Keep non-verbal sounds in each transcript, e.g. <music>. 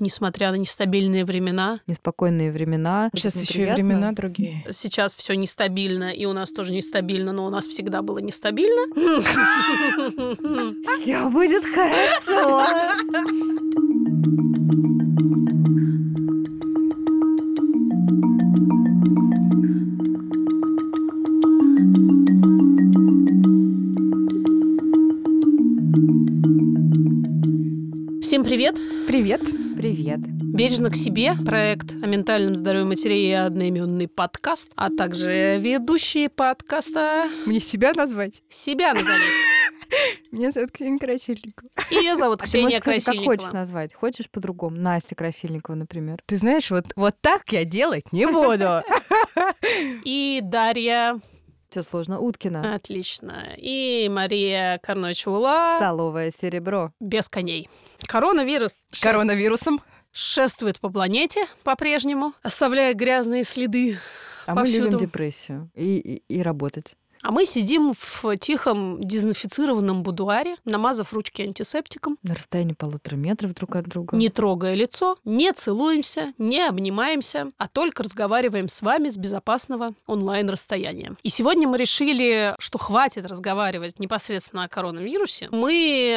несмотря на нестабильные времена. Неспокойные времена. Сейчас еще и времена другие. Сейчас все нестабильно, и у нас тоже нестабильно, но у нас всегда было нестабильно. <laughs> Все будет хорошо. Всем привет! Привет! Привет. Бережно к себе. Проект о ментальном здоровье матерей и одноименный подкаст, а также ведущие подкаста. Мне себя назвать? Себя назови. <laughs> Меня зовут Ксения Красильникова. Ее зовут А ты Ксения можешь, кстати, как Красильникова. хочешь назвать. Хочешь по-другому? Настя Красильникова, например. Ты знаешь, вот, вот так я делать не буду. И Дарья. Все сложно. Уткина. Отлично. И Мария Карночула. Столовое серебро. Без коней. Коронавирус Коронавирусом. шествует по планете по-прежнему, оставляя грязные следы. А мы любим Повсюду. депрессию. И, и, и работать. А мы сидим в тихом дезинфицированном будуаре, намазав ручки антисептиком, На расстоянии полутора метров друг от друга. не трогая лицо, не целуемся, не обнимаемся, а только разговариваем с вами с безопасного онлайн-расстояния. И сегодня мы решили, что хватит разговаривать непосредственно о коронавирусе. Мы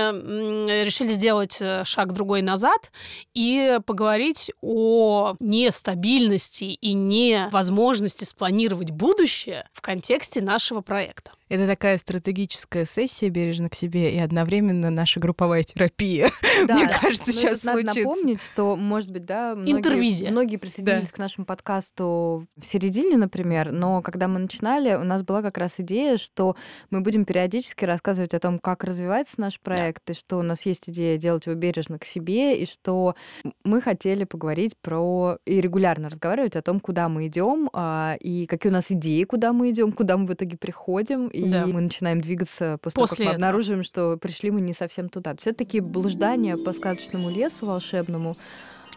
решили сделать э, шаг другой назад и поговорить о нестабильности и невозможности спланировать будущее в контексте нашего проекта. Это такая стратегическая сессия бережно к себе и одновременно наша групповая терапия. <laughs> Да, Мне да. кажется, Ну, сейчас тут надо случится. напомнить, что, может быть, да, многие, Интервизия. многие присоединились к нашему подкасту в середине, например, но когда мы начинали, у нас была как раз идея, что мы будем периодически рассказывать о том, как развивается наш проект, и что у нас есть идея делать его бережно к себе, и что мы хотели поговорить про и регулярно разговаривать о том, куда мы идем, а, и какие у нас идеи, куда мы идем, куда мы в итоге приходим, и Да. мы начинаем двигаться после, того, После как мы этого. обнаруживаем, что пришли мы не совсем туда. Все таки блуждания по сказочному лесу волшебному.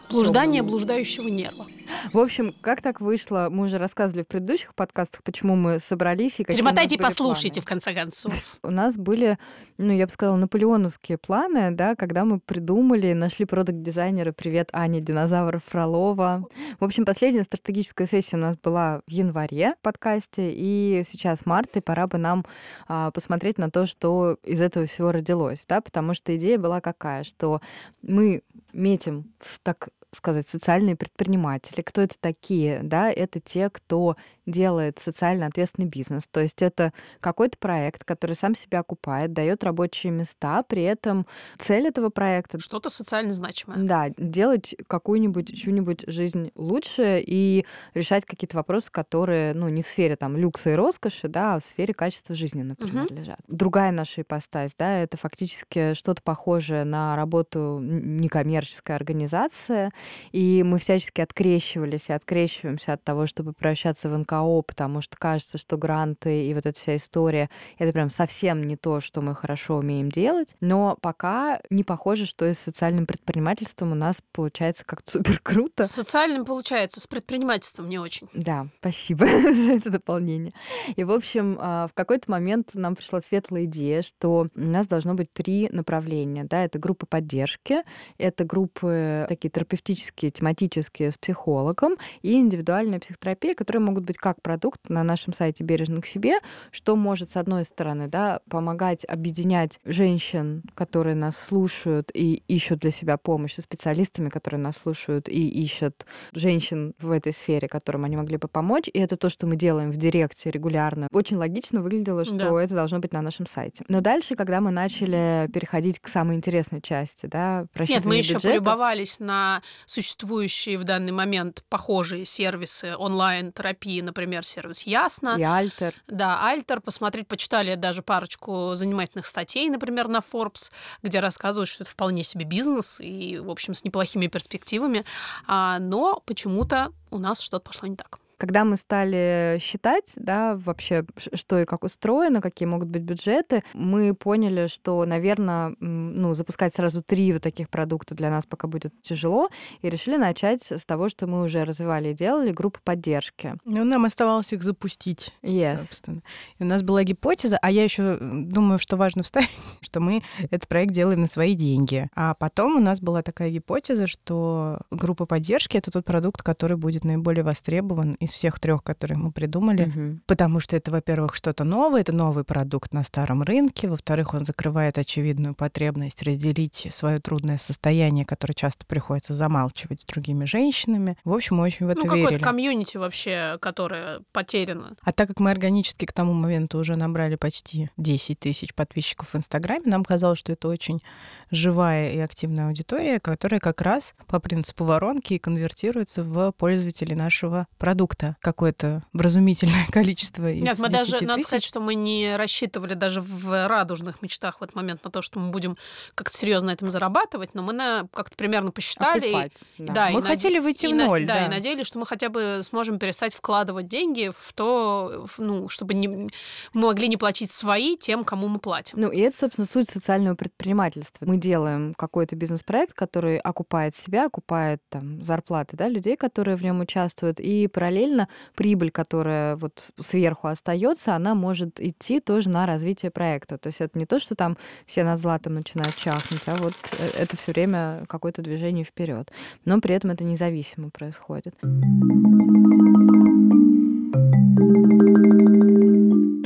Блуждание блуждающего нерва. В общем, как так вышло, мы уже рассказывали в предыдущих подкастах, почему мы собрались и какие Перемотайте и послушайте, планы. в конце концов. <laughs> У нас были, ну, я бы сказала, наполеоновские планы, да, когда мы придумали, нашли продукт-дизайнера, привет, Аня Динозавр Фролова. В общем, последняя стратегическая сессия у нас была в январе в подкасте, и сейчас март, и пора бы нам а, посмотреть на то, что из этого всего родилось, да, потому что идея была какая, что мы метим в так сказать, социальные предприниматели. Кто это такие? Да, это те, кто делает социально ответственный бизнес. То есть это какой-то проект, который сам себя окупает, дает рабочие места, при этом цель этого проекта Что-то социально значимое. да, делать какую-нибудь, чью-нибудь жизнь лучше и решать какие-то вопросы, которые, ну, не в сфере там люкса и роскоши, да, а в сфере качества жизни, например, лежат. Другая наша ипостась, да, это фактически что-то похожее на работу некоммерческой организации, и мы всячески открещивались и открещиваемся от того, чтобы превращаться в НКО, потому что кажется, что гранты и вот эта вся история — это прям совсем не то, что мы хорошо умеем делать. Но пока не похоже, что и с социальным предпринимательством у нас получается как-то <laughs> супер круто. С социальным получается, с предпринимательством не очень. Да, спасибо <laughs> за это дополнение. И, в общем, а, в какой-то момент нам пришла светлая идея, что у нас должно быть три направления. Да, это группы поддержки, это группы такие терапевтические, тематические с психологом и индивидуальная психотерапия, которые могут быть как продукт на нашем сайте «Бережно к себе», что может, с одной стороны, да, помогать объединять женщин, которые нас слушают и ищут для себя помощь, со специалистами, которые нас слушают и ищут женщин в этой сфере, которым они могли бы помочь. И это то, что мы делаем в директе регулярно. Очень логично выглядело, что Да. это должно быть на нашем сайте. Но дальше, когда мы начали переходить к самой интересной части, да, Нет, мы еще бюджетов, полюбовались на существующие в данный момент похожие сервисы онлайн-терапии, например, сервис Ясно. и Альтер. Да, Альтер, посмотреть, почитали даже парочку занимательных статей, например, на Forbes, где рассказывают, что это вполне себе бизнес и, в общем, с неплохими перспективами. А, но почему-то у нас что-то пошло не так. Когда мы стали считать, да, вообще, что и как устроено, какие могут быть бюджеты, мы поняли, что, наверное, ну, запускать сразу три вот таких продукта для нас пока будет тяжело, и решили начать с того, что мы уже развивали и делали, группы поддержки. Ну, нам оставалось их запустить. Yes. Собственно. И у нас была гипотеза, а я еще думаю, что важно <laughs> вставить, что мы этот проект делаем на свои деньги. А потом у нас была такая гипотеза, что группа поддержки — это тот продукт, который будет наиболее востребован из всех трех, которые мы придумали, Мгм. потому что это, во-первых, что-то новое, это новый продукт на старом рынке, во-вторых, он закрывает очевидную потребность разделить свое трудное состояние, которое часто приходится замалчивать с другими женщинами. В общем, мы очень в это Ну, какое-то верили. комьюнити вообще, которое потеряно. А так как мы органически к тому моменту уже набрали почти 10 тысяч подписчиков в Инстаграме, нам казалось, что это очень живая и активная аудитория, которая как раз по принципу воронки и конвертируется в пользователей нашего продукта. Какое-то вразумительное <laughs> количество из Нет, мы 10 даже, надо тысяч. сказать, что мы не рассчитывали даже в радужных мечтах в этот момент на то, что мы будем как-то серьезно на этом зарабатывать, но мы на, как-то примерно посчитали. и- Окупать, да. Да, и мы наде- хотели выйти и в на- ноль, да, да. и надеялись, что мы хотя бы сможем перестать вкладывать деньги в то, в- ну, чтобы не, мы могли не платить свои тем, кому мы платим. Ну, и это, собственно, суть социального предпринимательства. Мы делаем какой-то бизнес-проект, который окупает себя, окупает там зарплаты да, людей, которые в нем участвуют, и параллельно прибыль, которая вот сверху остается, она может идти тоже на развитие проекта. То есть это не то, что там все над златом начинают чахнуть, а вот э, это все время какое-то движение вперед. Но при этом это независимо происходит.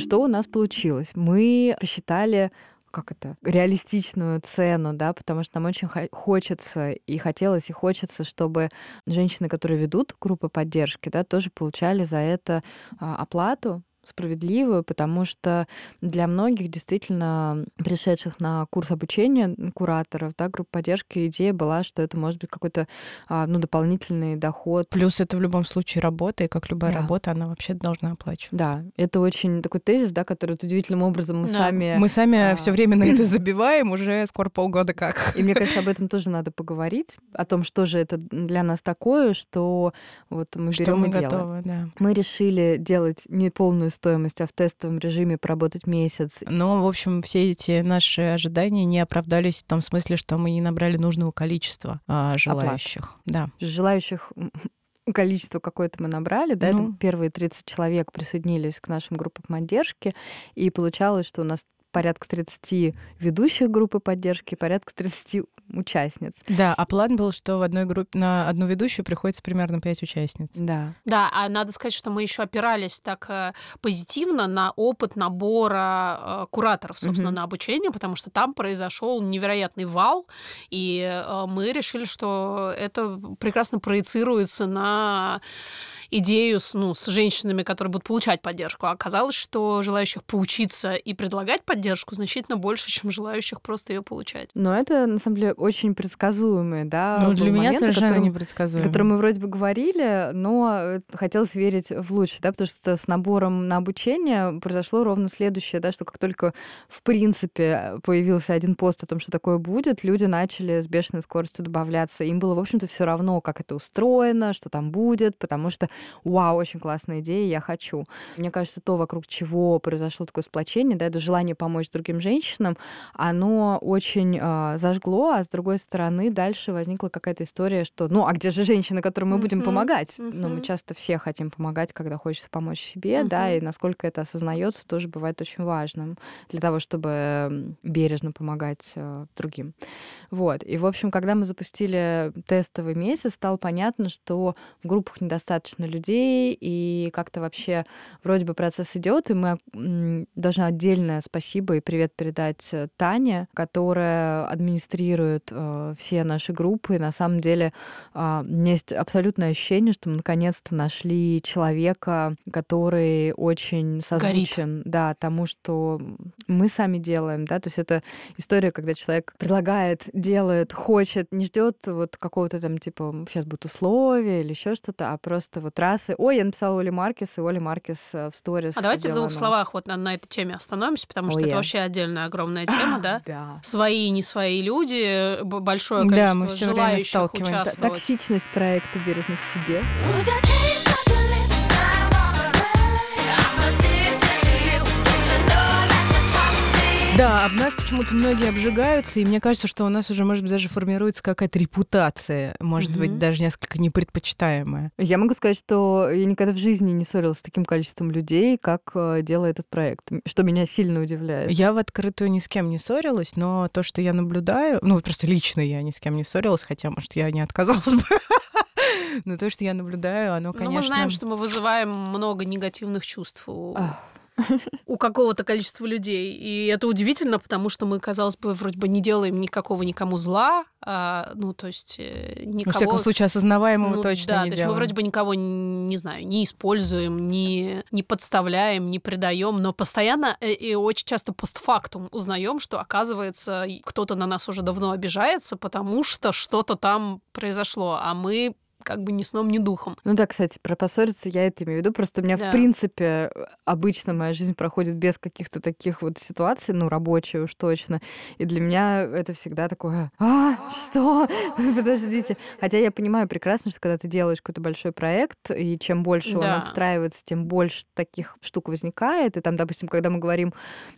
Что у нас получилось? Мы посчитали как это, реалистичную цену, да, потому что нам очень хо- хочется и хотелось, и хочется, чтобы женщины, которые ведут группы поддержки, да, тоже получали за это а, оплату справедливую, потому что для многих действительно пришедших на курс обучения кураторов, да, групп поддержки, идея была, что это может быть какой-то а, ну, дополнительный доход. Плюс это в любом случае работа, и как любая Да. работа, она вообще должна оплачиваться. Да, это очень такой тезис, да, который вот удивительным образом мы Да. сами... Мы сами а, все время на это забиваем уже скоро полгода как. И мне кажется, <laughs> об этом тоже надо поговорить, о том, что же это для нас такое, что вот мы берем мы и делаем. готовы, да. Мы решили делать не полную стоимость, а в тестовом режиме поработать месяц. Но, в общем, все эти наши ожидания не оправдались в том смысле, что мы не набрали нужного количества а, желающих. Да. Желающих <laughs> количество какое-то мы набрали, да, Ну. первые 30 человек присоединились к нашим группам поддержки, и получалось, что у нас порядка 30 ведущих группы поддержки, порядка 30 участниц. Да, а план был, что в одной группе на одну ведущую приходится примерно пять участниц. Да. Да, а надо сказать, что мы еще опирались так э, позитивно на опыт набора э, кураторов, собственно, Мгм. на обучение, потому что там произошел невероятный вал, и э, мы решили, что это прекрасно проецируется на идею с, ну, с женщинами, которые будут получать поддержку. А оказалось, что желающих поучиться и предлагать поддержку значительно больше, чем желающих просто ее получать. Но это, на самом деле, очень предсказуемые, да, Ну, для меня момент, совершенно котором- непредсказуемо. о котором мы вроде бы говорили, но э, хотелось верить в лучшее, да, потому что с набором на обучение произошло ровно следующее, да, что как только в принципе появился один пост о том, что такое будет, люди начали с бешеной скоростью добавляться. Им было, в общем-то, все равно, как это устроено, что там будет, потому что, вау, очень классная идея, я хочу. Мне кажется, то, вокруг чего произошло такое сплочение, да, это желание помочь другим женщинам, оно очень э, зажгло, а с другой стороны дальше возникла какая-то история, что, ну, а где же женщины, которым мы будем Мгм, помогать? Ну, мы мгм. часто все хотим помогать, когда хочется помочь себе, да, Мгм. и насколько это осознается, тоже бывает очень важным для того, чтобы бережно помогать э, другим. Вот. И, в общем, когда мы запустили тестовый месяц, стало понятно, что в группах недостаточно людей, и как-то вообще вроде бы процесс идет, и мы должны отдельное спасибо и привет передать э, Тане, которая администрирует э, все наши группы. И на самом деле а, у меня есть абсолютное ощущение, что мы наконец-то нашли человека, который очень созвучен да, тому, что мы сами делаем. Да? То есть это история, когда человек предлагает, делает, хочет, не ждет вот какого-то там типа сейчас будут условия или еще что-то, а просто вот раз и ой, я написала Оле Маркес, и Оля Маркес э, в сторис. А давайте в двух словах вот на, на этой теме остановимся, потому что Ой, это я. вообще отдельная огромная <clears throat> тема, да? Да. Свои и не свои люди, большое Да, количество мы всё время желающих сталкиваемся. участвовать. Токсичность проекта «Бережно к себе». Да, об нас почему-то многие обжигаются, и мне кажется, что у нас уже, может быть, даже формируется какая-то репутация, может быть, Мгм. даже несколько непредпочитаемая. Я могу сказать, что я никогда в жизни не ссорилась с таким количеством людей, как э, делает этот проект, что меня сильно удивляет. Я в открытую ни с кем не ссорилась, но то, что я наблюдаю, ну, вот просто лично я ни с кем не ссорилась, хотя, может, я не отказалась <laughs> бы. Но то, что я наблюдаю, оно, Но конечно... Ну, мы знаем, что мы вызываем много негативных чувств у, Ах. У какого-то количества людей. И это удивительно, потому что мы, казалось бы, вроде бы не делаем никакого никому зла. а, ну, то есть э, Во никого... всяком случае, осознаваемого Ну точно да, не то есть делаем. мы вроде бы никого, не знаю, не используем, не, не подставляем, не предаем, но постоянно э, и очень часто постфактум узнаем, что, оказывается, кто-то на нас уже давно обижается, потому что что-то там произошло, а мы как бы ни сном, ни духом. Ну да, кстати, про поссориться я это имею в виду. Просто у меня, Да. в принципе, обычно моя жизнь проходит без каких-то таких вот ситуаций, ну, рабочие уж точно. И для меня это всегда такое, а, что? <laughs> Подождите. Хотя я понимаю прекрасно, что когда ты делаешь какой-то большой проект, и чем больше он Да. отстраивается, тем больше таких штук возникает. И там, допустим, когда мы говорим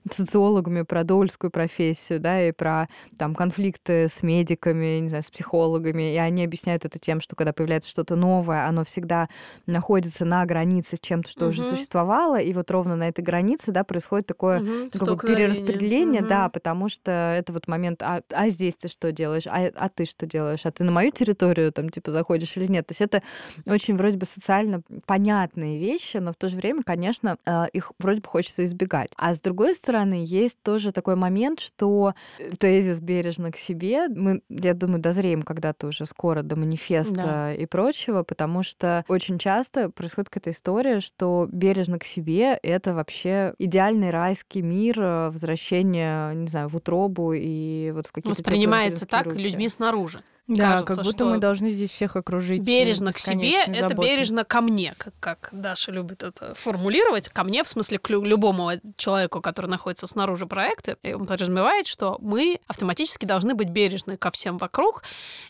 с социологами про доульскую профессию, да, и про там конфликты с медиками, не знаю, с психологами, и они объясняют это тем, что когда появляется что-то новое, оно всегда находится на границе с чем-то, что уже Мгм. существовало, и вот ровно на этой границе, да, происходит такое бы столкновение. перераспределение, Мгм. да, потому что это вот момент, а, а здесь ты что делаешь, а, а ты что делаешь, а ты на мою территорию там типа заходишь или нет. То есть это очень вроде бы социально понятные вещи, но в то же время, конечно, э, их вроде бы хочется избегать. А с другой стороны, есть тоже такой момент, что тезис бережно к себе, мы, я думаю, дозреем когда-то уже скоро до манифеста Да. и прочего, потому что очень часто происходит какая-то история, что бережно к себе — это вообще идеальный райский мир, э, возвращение, не знаю, в утробу и вот в какие-то Воспринимается так руки. людьми снаружи. Да, кажется, как будто что мы должны здесь всех окружить Бережно к себе бесконечной это заботой. бережно ко мне, как, как Даша любит это формулировать. Ко мне, в смысле, к лю- любому человеку, который находится снаружи проекта, и он подразумевает, что мы автоматически должны быть бережны ко всем вокруг.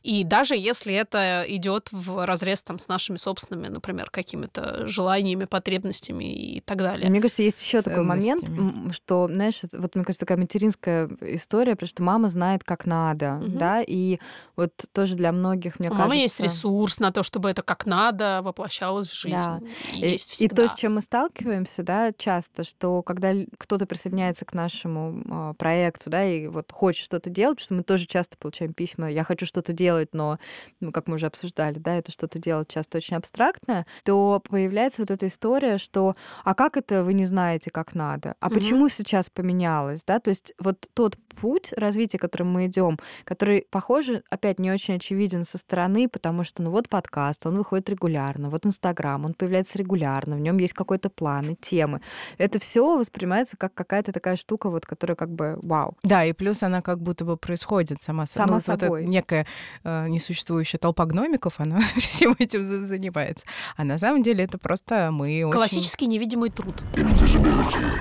И даже если это идет в разрез там, с нашими собственными, например, какими-то желаниями, потребностями и так далее. мне кажется, есть еще такой момент, что, знаешь, вот мне кажется, такая материнская история, потому что мама знает, как надо, Мгм. да, и вот тоже для многих, мне У кажется... мамы есть ресурс на то, чтобы это как надо воплощалось в жизнь. Да. И, И, есть и то, с чем мы сталкиваемся, да, часто, что когда кто-то присоединяется к нашему а, проекту, да, и вот хочет что-то делать, потому что мы тоже часто получаем письма, я хочу что-то делать, но, ну, как мы уже обсуждали, да, это что-то делать часто очень абстрактное, то появляется вот эта история, что, а как это вы не знаете, как надо? А Мгм. почему сейчас поменялось, да? То есть вот тот путь развития, которым мы идем, который, похоже, опять не очень очевиден со стороны, потому что, ну вот подкаст, он выходит регулярно, вот Инстаграм, он появляется регулярно, в нем есть какой-то план и темы. Это все воспринимается как какая-то такая штука, вот, которая как бы вау. Да, и плюс она как будто бы происходит сама, Сама ну, вот собой. некая э, несуществующая толпа гномиков, она <laughs> всем этим за- занимается. А на самом деле это просто мы очень... Классический невидимый труд.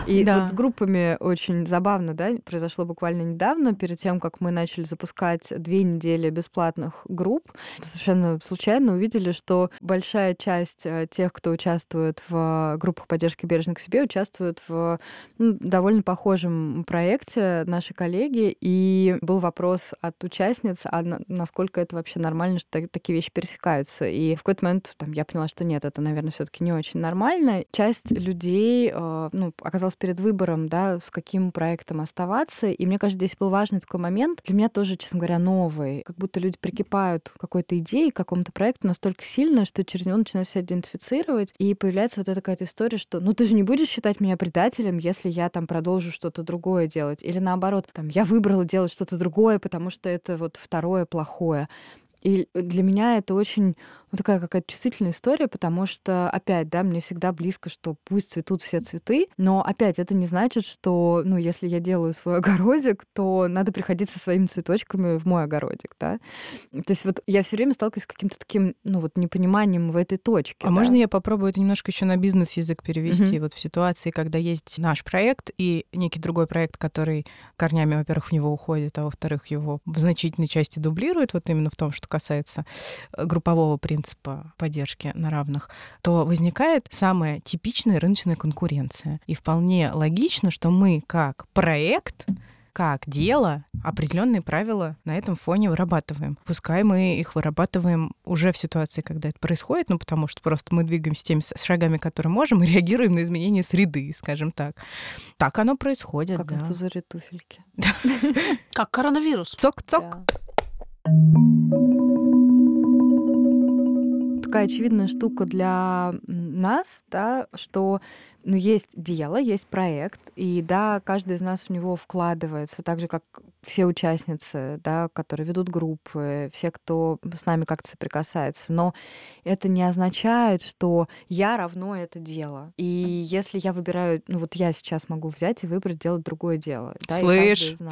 И Да. вот с группами очень забавно, да, произошло буквально недавно, перед тем, как мы начали запускать две недели бесплатных групп, совершенно случайно увидели, что большая часть э, тех, кто участвует в группах поддержки бережно к себе, участвуют в ну, довольно похожем проекте наши коллеги, и был вопрос от участниц, а на- насколько это вообще нормально, что так- такие вещи пересекаются. И в какой-то момент там, я поняла, что нет, это, наверное, все таки не очень нормально. Часть людей э, ну, оказалась перед выбором, да, с каким проектом оставаться. И мне кажется, здесь был важный такой момент. Для меня тоже, честно говоря, новый. Как будто люди прикипают к какой-то идее, к какому-то проекту настолько сильно, что через него начинают себя идентифицировать. И появляется вот эта какая-то история, что ну ты же не будешь считать меня предателем, если я там продолжу что-то другое делать. Или наоборот, там, я выбрала делать что-то другое, потому что это вот второе плохое. И для меня это очень ну, такая какая-то чувствительная история, потому что, опять, да, мне всегда близко, что пусть цветут все цветы, но, опять, это не значит, что, ну, если я делаю свой <laughs> огородик, то надо приходить со своими цветочками в мой огородик, да. То есть вот я все время сталкиваюсь с каким-то таким, ну, вот непониманием в этой точке. А да. можно я попробую это немножко еще на бизнес-язык перевести? Мгм. Вот в ситуации, когда есть наш проект и некий другой проект, который корнями, во-первых, в него уходит, а во-вторых, его в значительной части дублирует, вот именно в том, что касается э, группового принципа поддержки на равных, то возникает самая типичная рыночная конкуренция. И вполне логично, что мы как проект как дело, определенные правила на этом фоне вырабатываем. Пускай мы их вырабатываем уже в ситуации, когда это происходит, ну потому что просто мы двигаемся теми шагами, которые можем, и реагируем на изменения среды, скажем так. Так оно происходит, Как да. инфузоры туфельки. <laughs> Как коронавирус. Цок-цок. Такая очевидная штука для нас, да, что ну, есть дело, есть проект, и да, каждый из нас в него вкладывается, так же, как все участницы, да, которые ведут группы, все, кто с нами как-то соприкасается. Но это не означает, что я равно это дело. И если я выбираю, ну вот я сейчас могу взять и выбрать делать другое дело. Да, Слышь. <laughs>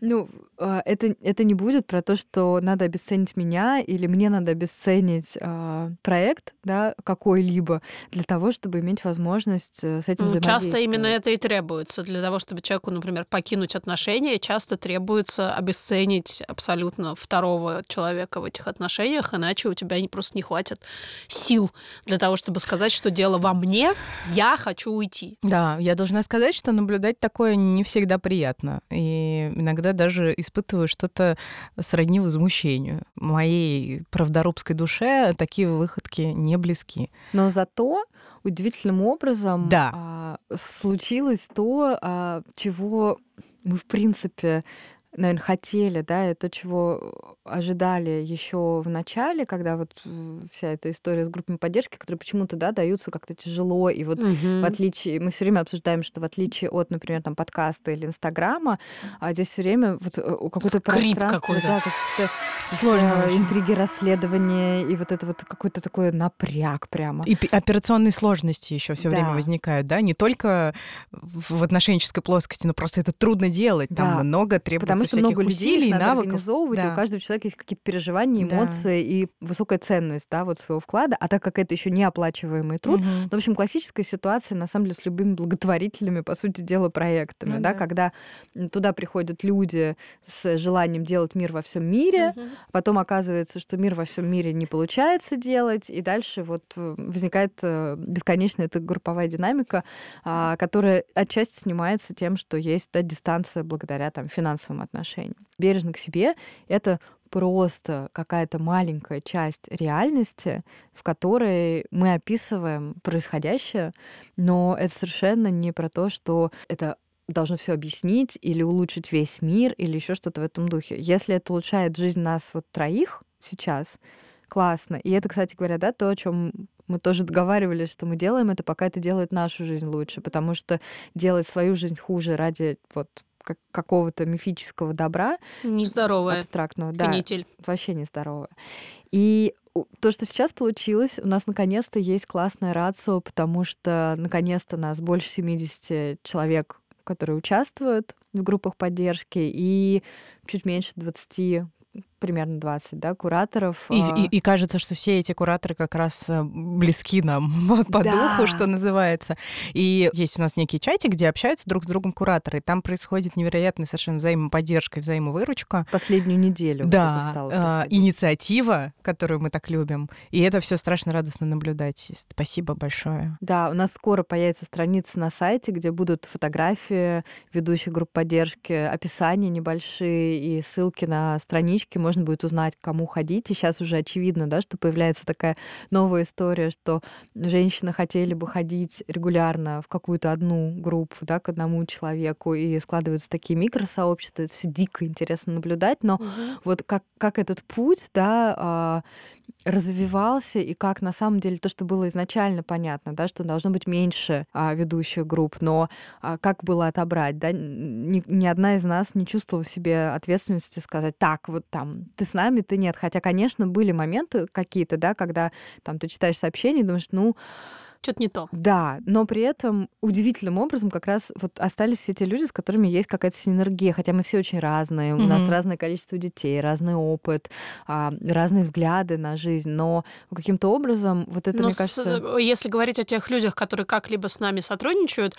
Ну, а, это, это не будет про то, что надо обесценить меня или мне надо обесценить а, проект, да, какой-либо, для того, чтобы иметь возможность э, с этим Ну, Часто взаимодействовать. именно это и требуется. Для того, чтобы человеку, например, покинуть отношения, часто требуется обесценить абсолютно второго человека в этих отношениях, иначе у тебя не- просто не хватит сил для того, чтобы сказать, что дело во мне, я хочу уйти. Да, я должна сказать, что наблюдать такое не всегда приятно. И иногда даже испытываю что-то сродни возмущению. Моей правдорубской душе такие выходки не близки. Но зато удивительным образом Да. а, случилось то, а, чего мы, в принципе, наверное, хотели, да, и то, чего ожидали еще в начале, когда вот э, вся эта история с группами поддержки, которые почему-то, да, даются как-то тяжело, и вот в отличие, мы все время обсуждаем, что в отличие от, например, там подкаста или Инстаграма, а здесь все время вот э, какое-то пространство, да, каких-то очень. интриги, расследования и вот это вот какой-то такой напряг прямо. И операционные сложности еще все время Да. возникают, да, не только в в отношенческой плоскости, но просто это трудно делать. Там Да. много требуется Потому всяких много людей, усилий, надо навыков. организовывать, и Да. у каждого человека есть какие-то переживания, Да. эмоции и высокая ценность, да, вот своего вклада. А так как это еще не оплачиваемый труд, Мгм. ну, в общем, классическая ситуация, на самом деле, с любыми благотворительными, по сути дела, проектами, Ну да, да. когда туда приходят люди с желанием делать мир во всем мире, Мгм. потом оказывается, что мир во всем мире не получается делать, и дальше вот э, возникает э, бесконечная эта групповая динамика, а, которая отчасти снимается тем, что есть да, дистанция благодаря там, финансовым отношениям. Бережно к себе — это просто какая-то маленькая часть реальности, в которой мы описываем происходящее, но это совершенно не про то, что это должно все объяснить или улучшить весь мир или еще что-то в этом духе. Если это улучшает жизнь нас вот троих сейчас, классно. И это, кстати говоря, да, то, о чем мы тоже договаривались, что мы делаем это, пока это делает нашу жизнь лучше, потому что делать свою жизнь хуже ради вот как- какого-то мифического добра Нездоровая абстрактного, да, канитель. вообще нездоровое. И то, что сейчас получилось, у нас наконец-то есть классная рацио, потому что наконец-то нас больше 70 человек, которые участвуют в группах поддержки, и чуть меньше 20 примерно 20, да, кураторов. И, а, и- и кажется, что все эти кураторы как раз э, близки нам <laughs> по Да. духу, что называется. И есть у нас некий чатик, где общаются друг с другом кураторы. И там происходит невероятная совершенно взаимоподдержка и взаимовыручка. Последнюю неделю вот да, это стало а, происходить. инициатива, которую мы так любим. И это все страшно радостно наблюдать. Спасибо большое. Да, у нас скоро появится страница на сайте, где будут фотографии ведущих групп поддержки, описания небольшие и ссылки на странички. Можно будет узнать, к кому ходить. И сейчас уже очевидно, да, что появляется такая новая история, что женщины хотели бы ходить регулярно в какую-то одну группу, да, к одному человеку, и складываются такие микросообщества. Это все дико интересно наблюдать, но вот как, как этот путь, да, а, развивался, и как на самом деле то, что было изначально понятно, да, что должно быть меньше а, ведущих групп, но а, как было отобрать, да, ни, ни одна из нас не чувствовала себе ответственности сказать, так, вот там, ты с нами, ты нет. Хотя, конечно, были моменты какие-то, да, когда там ты читаешь сообщения думаешь, ну, Что-то не то. да, но при этом удивительным образом как раз вот остались все те люди, с которыми есть какая-то синергия, хотя мы все очень разные, у нас Мгм. разное количество детей, разный опыт, а, разные взгляды на жизнь, но каким-то образом вот это, Но мне с- кажется... если говорить о тех людях, которые как-либо с нами сотрудничают,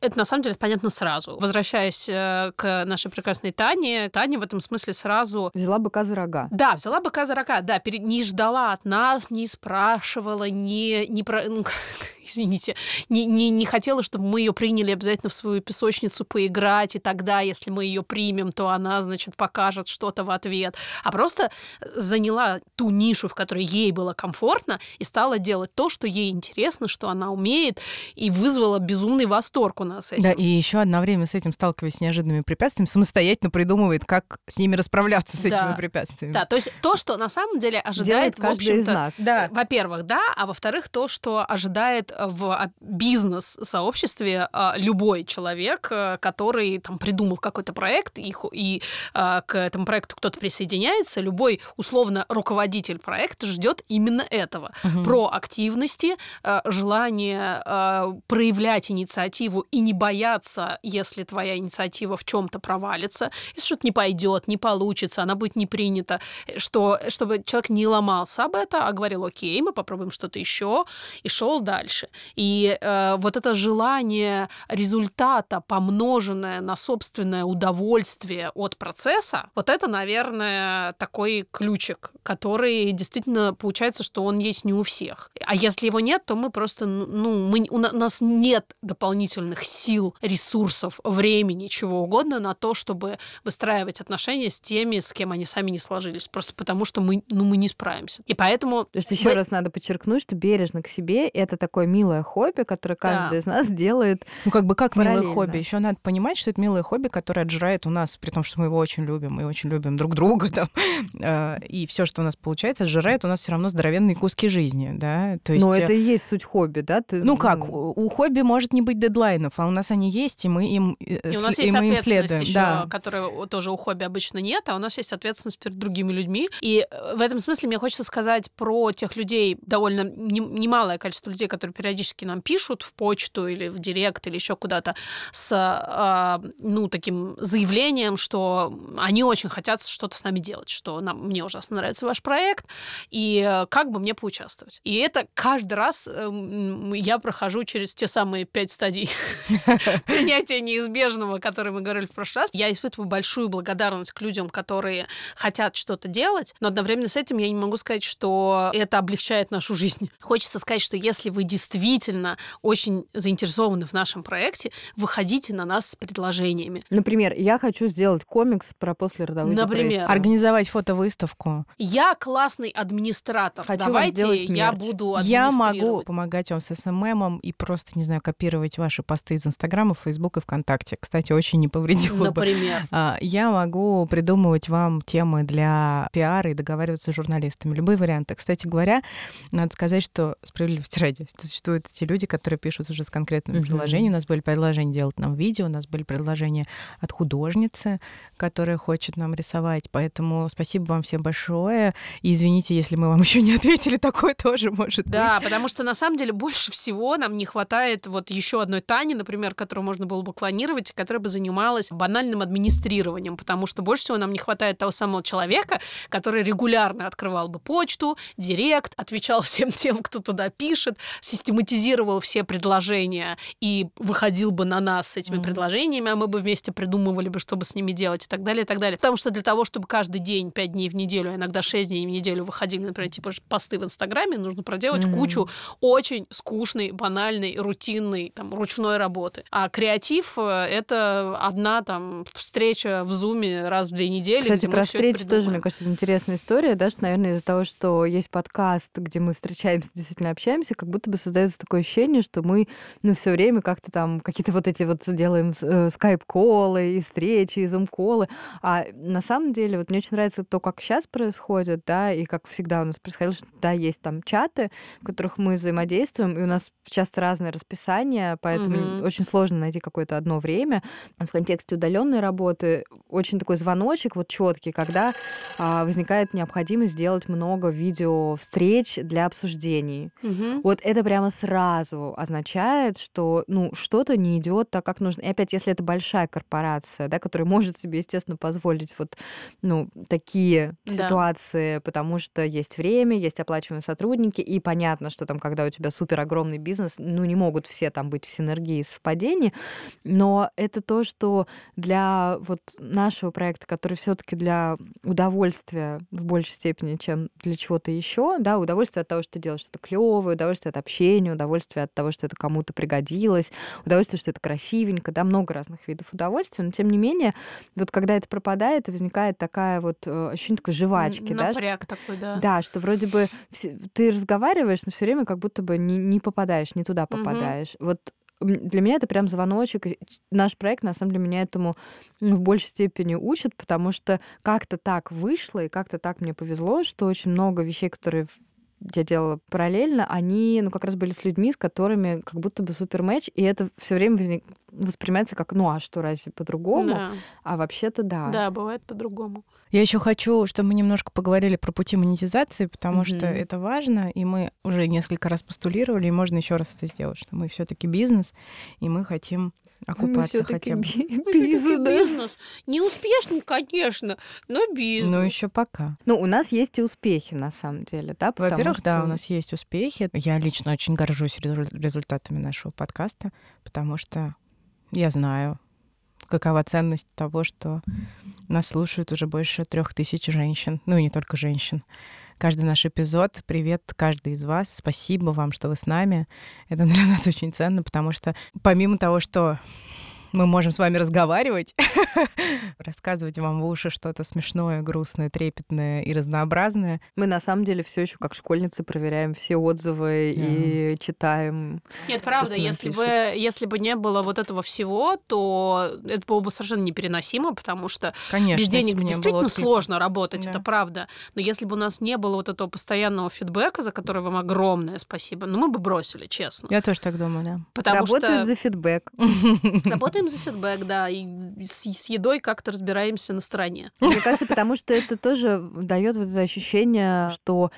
это на самом деле понятно сразу. Возвращаясь э, к нашей прекрасной Тане, Таня в этом смысле сразу... Взяла быка за рога. Да, взяла быка за рога, да, перед... не ждала от нас, не спрашивала, не, не про... ну, <laughs> извините, не, не, не хотела, чтобы мы ее приняли обязательно в свою песочницу поиграть, и тогда, если мы ее примем, то она, значит, покажет что-то в ответ. А просто заняла ту нишу, в которой ей было комфортно, и стала делать то, что ей интересно, что она умеет, и вызвала безумный восторг у нас этим. Да, и еще одновременно с этим сталкиваясь с неожиданными препятствиями, самостоятельно придумывает, как с ними расправляться, с этими Да. препятствиями. Да, то есть то, что на самом деле ожидает, Делает каждый из нас. Да. Во-первых, да, а во-вторых, то, что ожидает в а, бизнес-сообществе а, любой человек, а, который там придумал какой-то проект, и, и а, к этому проекту кто-то присоединяется, любой условно руководитель проекта ждет именно этого. Мгм. Про активности, а, желание проявлять инициативу и не бояться, если твоя инициатива в чем-то провалится, если что-то не пойдет, не получится, она будет не принята, что, чтобы человек не ломался об это, а говорил, окей, мы попробуем что-то еще, и шел дальше. И э, вот это желание результата, помноженное на собственное удовольствие от процесса, вот это, наверное, такой ключик, который действительно получается, что он есть не у всех. А если его нет, то мы просто, ну, мы, у нас нет дополнительных сил, ресурсов, времени, чего угодно на то, чтобы выстраивать отношения с теми, с кем они сами не сложились. Просто потому, что мы, ну, мы не справимся. И поэтому... То есть еще Вы- раз надо подчеркнуть, что бережно к себе это такое милое хобби, которое каждый Да. из нас делает. Ну, как бы как милое хобби. Еще надо понимать, что это милое хобби, которое отжирает у нас, при том, что мы его очень любим, мы очень любим друг друга <laughs> там. э, И все, что у нас получается, отжирает у нас все равно здоровенные куски жизни, да. То есть, Но э, это и есть суть хобби, да? Ты, Ну как, у хобби может не быть дедлайнов, а у нас они есть, и мы им, э, И у нас сли- есть и мы им следуем. еще, Да. которая у- тоже у хобби обычно нет, а у нас есть ответственность перед другими людьми. И э, в этом смысле мне хочется сказать про тех людей, довольно не- немалое количество людей, которые периодически нам пишут в почту или в директ или еще куда-то с, а, ну, таким заявлением, что они очень хотят что-то с нами делать, что нам, мне ужасно нравится ваш проект, и э, как бы мне поучаствовать. И это каждый раз я прохожу через те самые пять стадий <laughs> <laughs> принятия неизбежного, о котором мы говорили в прошлый раз. Я испытываю большую благодарность к людям, которые хотят что-то делать, но одновременно с этим я не могу сказать, что это облегчает нашу жизнь. <laughs> Хочется сказать, что если вы действительно очень заинтересованы в нашем проекте, выходите на нас с предложениями. Например, я хочу сделать комикс про послеродовую Например. депрессию. Организовать фотовыставку. Я классный администратор. Хочу Давайте сделать я мерч. буду Я могу помогать вам с СММом и просто, не знаю, копировать ваши посты из Инстаграма, Фейсбука и ВКонтакте. Кстати, очень не повредило бы. Например. А, Я могу придумывать вам темы для пиара и договариваться с журналистами. Любые варианты. Кстати говоря, надо сказать, что справедливости <laughs> ради существуют эти люди, которые пишут уже с конкретными Мгм. предложениями. У нас были предложения делать нам видео, у нас были предложения от художницы, которая хочет нам рисовать. Поэтому спасибо вам всем большое. И извините, если мы вам <laughs> еще не ответили, такое тоже может быть. Да, потому что на самом деле больше всего нам не хватает вот еще одной Тани, например, которую можно было бы клонировать, которая бы занималась банальным администрированием, потому что больше всего нам не хватает того самого человека, который регулярно открывал бы почту, директ, отвечал <laughs> всем тем, кто туда пишет, систематизировал все предложения и выходил бы на нас с этими Мгм. предложениями, а мы бы вместе придумывали бы, чтобы с ними делать и так далее, и так далее. Потому что для того, чтобы каждый день, пять дней в неделю, а иногда шесть дней в неделю выходили, например, типа посты в Инстаграме, нужно проделать Мгм. кучу очень скучной, банальной, рутинной, там, ручной работы. А креатив э, — это одна там встреча в Зуме раз в две недели, Кстати, про встречи тоже, мне кажется, интересная история, да, что, наверное, из-за того, что есть подкаст, где мы встречаемся, действительно общаемся, как будто бы создается такое ощущение, что мы, ну, все время как-то там какие-то вот эти вот делаем э, скайп-колы и встречи, и зум-колы. А на самом деле, вот мне очень нравится то, как сейчас происходит, да, и как всегда у нас происходило, что да, есть там чаты, в которых мы взаимодействуем, и у нас часто разное расписание, поэтому Очень сложно найти какое-то одно время. В контексте удаленной работы очень такой звоночек вот четкий, когда а, возникает необходимость сделать много видео встреч для обсуждений. Мгм. Вот это прямо сразу означает, что ну что-то не идет так, как нужно. И опять, если это большая корпорация, да, которая может себе, естественно, позволить вот ну такие Да. ситуации, потому что есть время, есть оплачиваемые сотрудники, и понятно, что там, когда у тебя супер огромный бизнес, ну не могут все там быть в синергии совпадений, но это то, что для вот нашего проекта, который все-таки для удовольствия в большей степени, чем для чего-то еще, да, удовольствие от того, что ты делаешь что-то клевое, удовольствие от общения, удовольствие от того, что это кому-то пригодилось, удовольствие, что это красивенько, да, много разных видов удовольствия, но тем не менее, вот когда это пропадает, и возникает такая вот э, ощущение такой жвачки, Напряг да, такой, да. да, что вроде бы ты разговариваешь, но все время как будто бы не, не попадаешь, не туда попадаешь. Угу. Вот для меня это прям звоночек. Наш проект, на самом деле, меня этому в большей степени учит, потому что как-то так вышло, и как-то так мне повезло, что очень много вещей, которые я делала параллельно, они, ну, как раз были с людьми, с которыми как будто бы супер матч, и это все время возник... воспринимается как, ну, а что, разве по-другому? Да. А вообще-то да. Да, бывает по-другому. Я еще хочу, чтобы мы немножко поговорили про пути монетизации, потому mm-hmm. что это важно, и мы уже несколько раз постулировали, и можно еще раз это сделать, что мы все-таки бизнес, и мы хотим окупаться хотя бы. Бизнес. <laughs> бизнес. Не успешный, конечно, но бизнес. Ну, еще пока. Ну, у нас есть и успехи, на самом деле, да? Во-первых, что... да, у нас есть успехи. Я лично очень горжусь результатами нашего подкаста, потому что я знаю, какова ценность того, что нас слушают уже больше трех тысяч женщин. Ну и не только женщин каждый наш эпизод. Привет каждый из вас. Спасибо вам, что вы с нами. Это для <laughs> нас очень ценно, потому что помимо того, что мы можем с вами разговаривать, <laughs> рассказывать вам в уши что-то смешное, грустное, трепетное и разнообразное. Мы на самом деле все еще как школьницы проверяем все отзывы yeah. и читаем. Нет, правда, если бы, если бы не было вот этого всего, то это было бы совершенно непереносимо, потому что Конечно, без денег действительно сложно работать, да. это правда. Но если бы у нас не было вот этого постоянного фидбэка, за который вам огромное спасибо, ну мы бы бросили, честно. Я тоже так думаю, да. Потому Работают что... за фидбэк. Работают <laughs> работаем за фидбэк, да, и с, с едой как-то разбираемся на стороне. Мне кажется, потому что это тоже дает вот это ощущение, что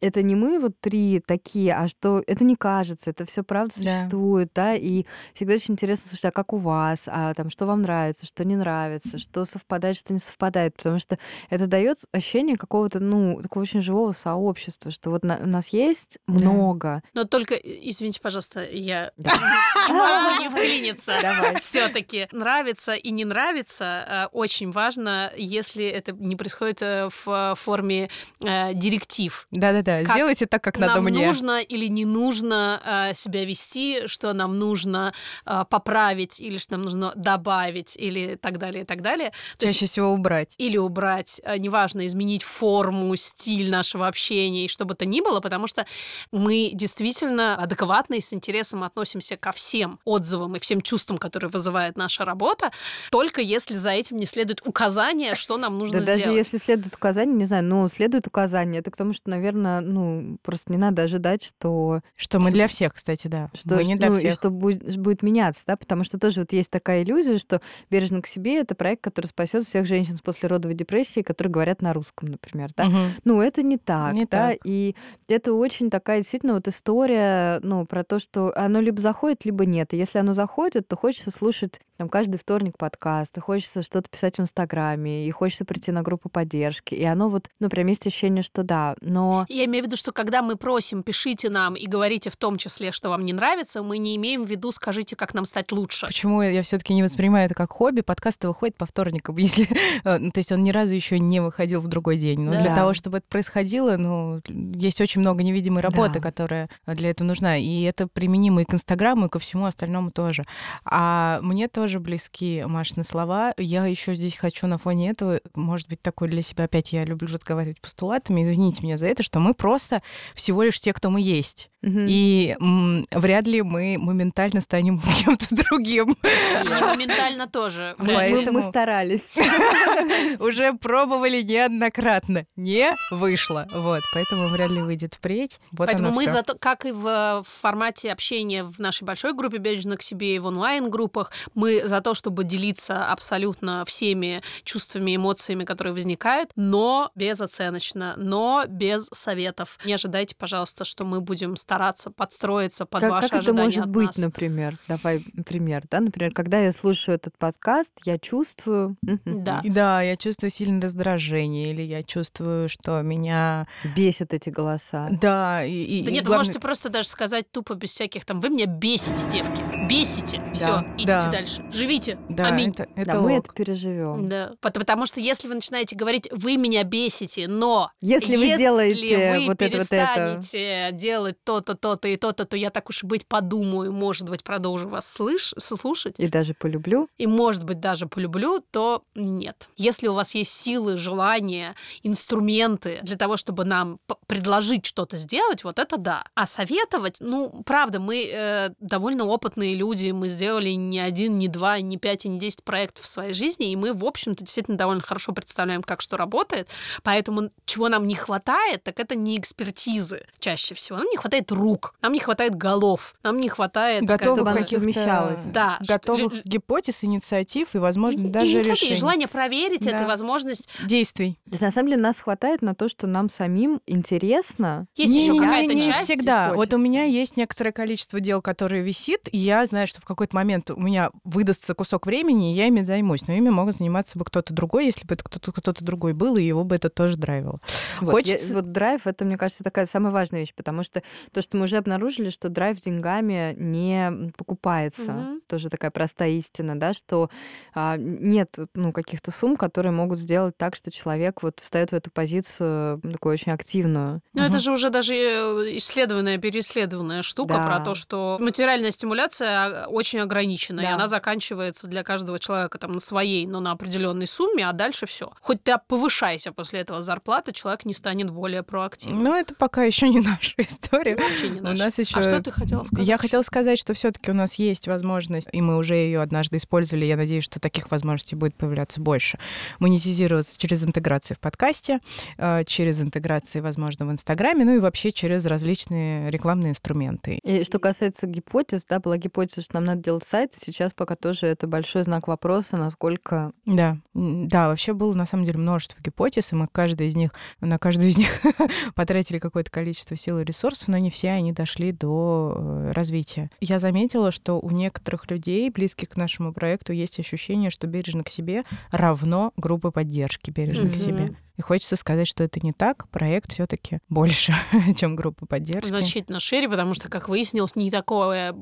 это не мы вот три такие, а что это не кажется, это все правда существует, да, да и всегда очень интересно слушать, а как у вас, а там что вам нравится, что не нравится, что совпадает, что не совпадает, потому что это дает ощущение какого-то, ну, такого очень живого сообщества, что вот на, у нас есть много. Но только, извините, пожалуйста, я <laughs> не могу не вклиниться. Давай. Все все-таки нравится и не нравится э, очень важно, если это не происходит э, в форме э, директив. Да-да-да, сделайте так, как надо нам мне. нужно или не нужно себя вести, что нам нужно поправить или что нам нужно добавить или так далее, и так далее. То Чаще есть, всего убрать. Или убрать, неважно, изменить форму, стиль нашего общения и что бы то ни было, потому что мы действительно адекватно и с интересом относимся ко всем отзывам и всем чувствам, которые вызывают вызывает наша работа, только если за этим не следует указание, что нам нужно да сделать. Даже если следует указание, не знаю, ну, следует указание, это к тому, что, наверное, ну, просто не надо ожидать, что... Что мы для всех, кстати, да. Что, мы не для ну, всех. И что будет, будет меняться, да, потому что тоже вот есть такая иллюзия, что «Бережно к себе» — это проект, который спасет всех женщин с послеродовой депрессией, которые говорят на русском, например, да. Угу. Ну, это не так, не да, так. и это очень такая действительно вот история, ну, про то, что оно либо заходит, либо нет. И если оно заходит, то хочется слушать там каждый вторник подкаст, и хочется что-то писать в Инстаграме, и хочется прийти на группу поддержки. И оно вот, ну, прям есть ощущение, что да, но... Я имею в виду, что когда мы просим, пишите нам и говорите в том числе, что вам не нравится, мы не имеем в виду, скажите, как нам стать лучше. Почему я все таки не воспринимаю это как хобби? Подкасты выходят по вторникам, <laughs> если... Э, ну, то есть он ни разу еще не выходил в другой день. Но да. для того, чтобы это происходило, ну, есть очень много невидимой работы, да. которая для этого нужна. И это применимо и к Инстаграму, и ко всему остальному тоже. А мне тоже тоже близки Машины слова. Я еще здесь хочу на фоне этого, может быть, такой для себя опять я люблю разговаривать постулатами, извините меня за это, что мы просто всего лишь те, кто мы есть. Угу. И м, вряд ли мы моментально станем <laughs> кем-то другим. И моментально тоже. <laughs> Поэтому... Мы, мы старались. <laughs> Уже пробовали неоднократно. Не вышло. Вот, поэтому вряд ли выйдет впредь. Вот поэтому мы зато, как и в, в формате общения в нашей большой группе «Бережно к себе» и в онлайн-группах, Мы за то, чтобы делиться абсолютно всеми чувствами, эмоциями, которые возникают, но безоценочно, но без советов. Не ожидайте, пожалуйста, что мы будем стараться подстроиться под как, ваши как ожидания это может от быть, нас. например? Давай пример, да? Например, когда я слушаю этот подкаст, я чувствую... Да. Да, я чувствую сильное раздражение, или я чувствую, что меня... Бесят эти голоса. Да, и, и- Да и нет, вы главное- можете просто даже сказать тупо без всяких там, вы меня бесите, девки, бесите. Все, идите да. Дальше. Живите. Да, Аминь. это, Да, это мы ок. это переживем. Да. Пот- Потому что если вы начинаете говорить, вы меня бесите, но Если вы сделаете вы вот это, вот это... перестанете делать то-то, то-то и то-то, то я так уж и быть подумаю, может быть, продолжу вас слыш- слушать, И даже полюблю. и, может быть, даже полюблю, то нет. Если у вас есть силы, желания, инструменты для того, чтобы нам предложить что-то сделать, вот это да. А советовать, ну, правда, мы э, довольно опытные люди, мы сделали не один, не два, не пять и не десять проектов в своей жизни, и мы, в общем-то, действительно довольно хорошо представляем, как что работает. Поэтому чего нам не хватает, так это не экспертизы чаще всего. Нам не хватает рук, нам не хватает голов, нам не хватает... готовых каких-то совмещалась. Да, что- готовых лю- гипотез, инициатив и, возможно, и даже не и решений. желание проверить это, Да. и возможность действий. То есть, на самом деле, нас хватает на то, что нам самим интересно. Есть еще Не-не-не, какая-то не часть. всегда. Вот у хочется. меня есть некоторое количество дел, которые висит, и я знаю, что в какой-то момент у меня выдастся кусок времени, и я ими займусь. Но ими могут заниматься бы кто-то другой, если бы это кто-то кто-то другой был, и его бы это тоже драйвило. Вот, Хочется- я- вот драйв, это, мне кажется, такая самая важная вещь, потому что то, что мы уже обнаружили, что драйв деньгами не покупается. Мгм. Тоже такая простая истина, да, что а, нет ну, каких-то сумм, которые могут сделать так, что человек вот встает в эту позицию такую очень активную. Ну, это Мгм. же уже даже э, исследованная, переисследованная штука Да. про то, что материальная стимуляция а, очень ограничена, и Да. Она заканчивается для каждого человека там на своей, но на определенной сумме, а дальше все. Хоть ты повышайся после этого зарплаты, человек не станет более проактивным. Но это пока еще не <laughs> наша история. Вообще не У наше. нас еще А что ты хотела сказать? Я хотела сказать, что все-таки у нас есть возможность, и мы уже ее однажды использовали. Я надеюсь, что таких возможностей будет появляться больше. Монетизироваться через интеграции в подкасте, э, через интеграции, возможно, в Инстаграме, ну и вообще через различные рекламные инструменты. И что касается гипотез, да, была гипотеза, что нам надо делать сайт, и сейчас пока тоже это большой знак вопроса, насколько... Да, да, вообще было на самом деле множество гипотез, и мы каждый из них, на каждую из них <laughs> потратили какое-то количество сил и ресурсов, но не все они дошли до э, развития. Я заметила, что у некоторых людей, близких к нашему проекту, есть ощущение, что бережно к себе равно группа поддержки бережно к Мгм. себе. И хочется сказать, что это не так. Проект все-таки больше, <laughs> чем группа поддержки. Значительно шире, потому что, как выяснилось, не такое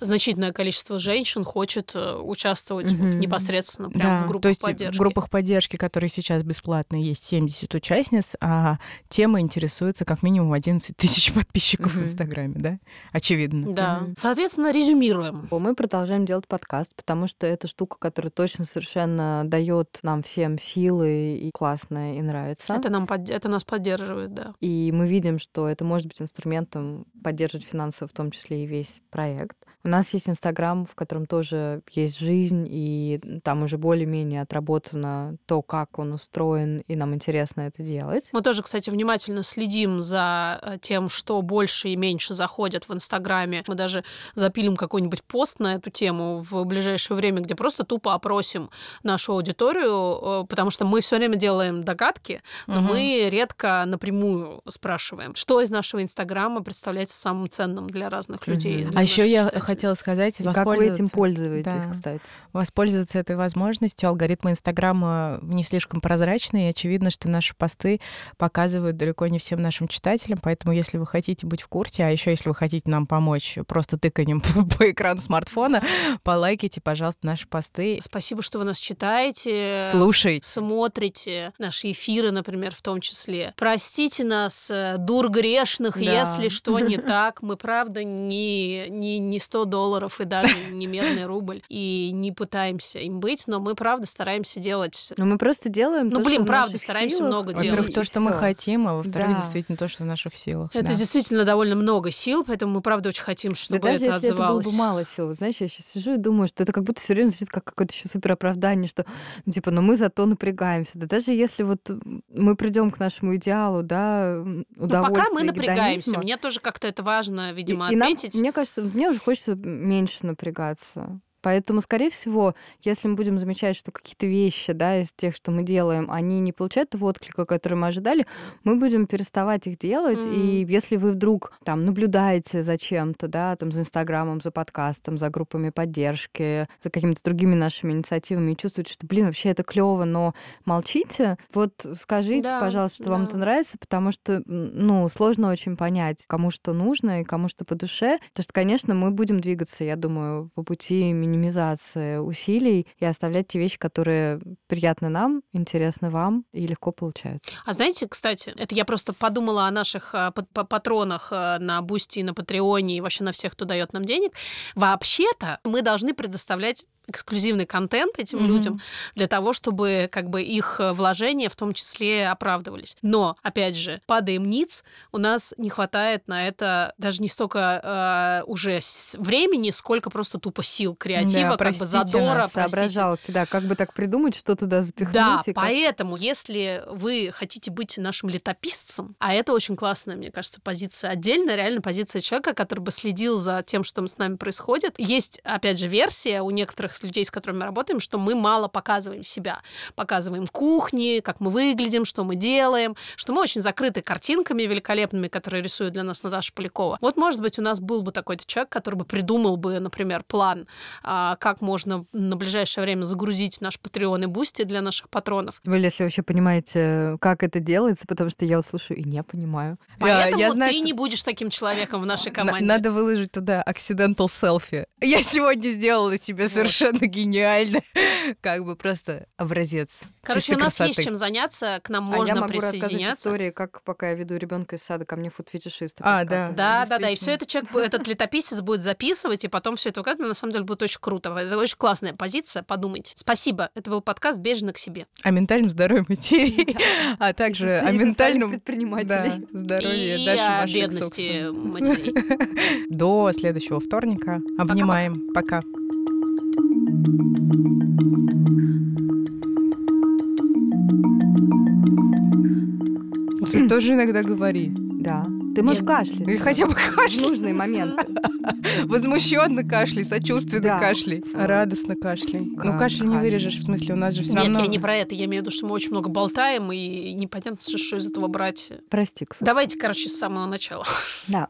значительное количество женщин хочет э, участвовать вот Мгм. непосредственно прямо Да, в группах то есть поддержки. в группах поддержки, которые сейчас бесплатные, есть 70 участниц, а тема интересуется как минимум 11 тысяч <laughs> подписчиков в Мгм. Инстаграме, да? Очевидно. Да. Мгм. Соответственно, резюмируем. Мы продолжаем делать подкаст, потому что это штука, которая точно совершенно дает нам всем силы и классная, и нравится. Это, нам под- это нас поддерживает, да. И мы видим, что это может быть инструментом поддерживать финансово, в том числе и весь проект. У нас есть Инстаграм, в котором тоже есть жизнь, и там уже более-менее отработано то, как он устроен, и нам интересно это делать. Мы тоже, кстати, внимательно следим за э, тем, что больше и меньше заходят в Инстаграме. Мы даже запилим какой-нибудь пост на эту тему в ближайшее время, где просто тупо опросим нашу аудиторию, э, потому что мы все время делаем догадки, но Мгм. мы редко напрямую спрашиваем, что из нашего Инстаграма представляется самым ценным для разных людей. Мгм. для А еще я читателей. хотела сказать, как вы этим пользуетесь, Да. кстати? воспользоваться этой возможностью. Алгоритмы Инстаграма не слишком прозрачные, и очевидно, что наши посты показывают далеко не всем нашим читателям, поэтому если вы хотите быть в курсе, а еще если вы хотите нам помочь просто тыканием по, <laughs> по экрану смартфона, полайкайте, пожалуйста, наши посты, Спасибо, что вы нас читаете. слушайте. смотрите наши эфиры, например, в том числе. Простите нас, э, дур грешных, Да. если что не <laughs> так. Мы, правда, не, не, не 100 долларов и даже не медный рубль. И не пытаемся им быть, но мы, правда, стараемся делать... Ну, мы просто делаем Ну, то, блин, правда, стараемся силах. много делать. Во-первых, то, что мы хотим, а во-вторых, Да. действительно то, что в наших силах. Это Да. действительно довольно много сил, поэтому мы, правда, очень хотим, чтобы да даже это если отзывалось. это было бы мало сил, вот знаешь, я сейчас сижу и думаю, что это как будто все время звучит как какое-то еще супер оправдание, что ну, типа, ну мы зато напрягаемся. Да даже если вот мы придем к нашему идеалу, да, м, Ну, удовольствия, пока мы напрягаемся. гедонизма, Мне тоже как-то это важно, видимо, и, и нам, мне кажется, мне уже хочется меньше напрягаться. Поэтому, скорее всего, если мы будем замечать, что какие-то вещи, да, из тех, что мы делаем, они не получают того отклика, который мы ожидали, мы будем переставать их делать. Mm. И если вы вдруг там наблюдаете за чем-то, да, там за Инстаграмом, за подкастом, за группами поддержки, за какими-то другими нашими инициативами, и чувствуете, что, блин, вообще это клево, но молчите, вот скажите, да, пожалуйста, что да. вам это нравится, потому что, ну, сложно очень понять, кому что нужно и кому что по душе. Потому что, конечно, мы будем двигаться, я думаю, по пути минимизации усилий и оставлять те вещи, которые приятны нам, интересны вам и легко получаются. А знаете, кстати, это я просто подумала о наших а, патронах а, на Boosty, на Patreon е и вообще на всех, кто дает нам денег. Вообще-то мы должны предоставлять эксклюзивный контент этим mm-hmm. людям для того, чтобы как бы их э, вложения в том числе оправдывались. Но, опять же, падаем ниц, у нас не хватает на это даже не столько э, уже времени, сколько просто тупо сил, креатива, да, как бы задора. Соображалки, да, как бы так придумать, что туда запихнуть. Да, как... поэтому, если вы хотите быть нашим летописцем, а это очень классная, мне кажется, позиция отдельная, реально позиция человека, который бы следил за тем, что с нами происходит. Есть, опять же, версия у некоторых с людей, с которыми мы работаем, что мы мало показываем себя. Показываем в кухне, как мы выглядим, что мы делаем, что мы очень закрыты картинками великолепными, которые рисует для нас Наташа Полякова. Вот, может быть, у нас был бы такой-то человек, который бы придумал бы, например, план, а, как можно на ближайшее время загрузить наш Patreon и Boosty для наших патронов. Вы, если вообще понимаете, как это делается, потому что я слышу и не понимаю. Поэтому я, я знаю, ты что... не будешь таким человеком в нашей команде. Надо выложить туда accidental selfie. Я сегодня сделала тебе совершенно совершенно гениально. <laughs> Как бы просто образец. Короче, у нас красоты. есть чем заняться, к нам можно а я могу присоединяться. рассказать истории, как пока я веду ребенка из сада, ко мне фуд-фетишист. А, да. Да, да, да. И все это человек, этот летописец будет записывать, и потом все это выкладывать. На самом деле будет очень круто. Это очень классная позиция. Подумайте. Спасибо. Это был подкаст «Бежно к себе». О ментальном здоровье матерей, <laughs> а также о ментальном предпринимателей. здоровье Даши о бедности матерей. <laughs> До следующего вторника. Обнимаем. Пока. Ты тоже иногда говори. Да. Ты можешь кашлять. Или хотя бы кашлять. В нужный момент. <laughs> Возмущенно кашляй, сочувственно да. кашляй. Радостно кашляй. Ну, кашель не вырежешь, в смысле, у нас же все Нет, равно... я не про это. Я имею в виду, что мы очень много болтаем, и непонятно, что из этого брать. Прости, кстати. Давайте, короче, с самого начала. Да.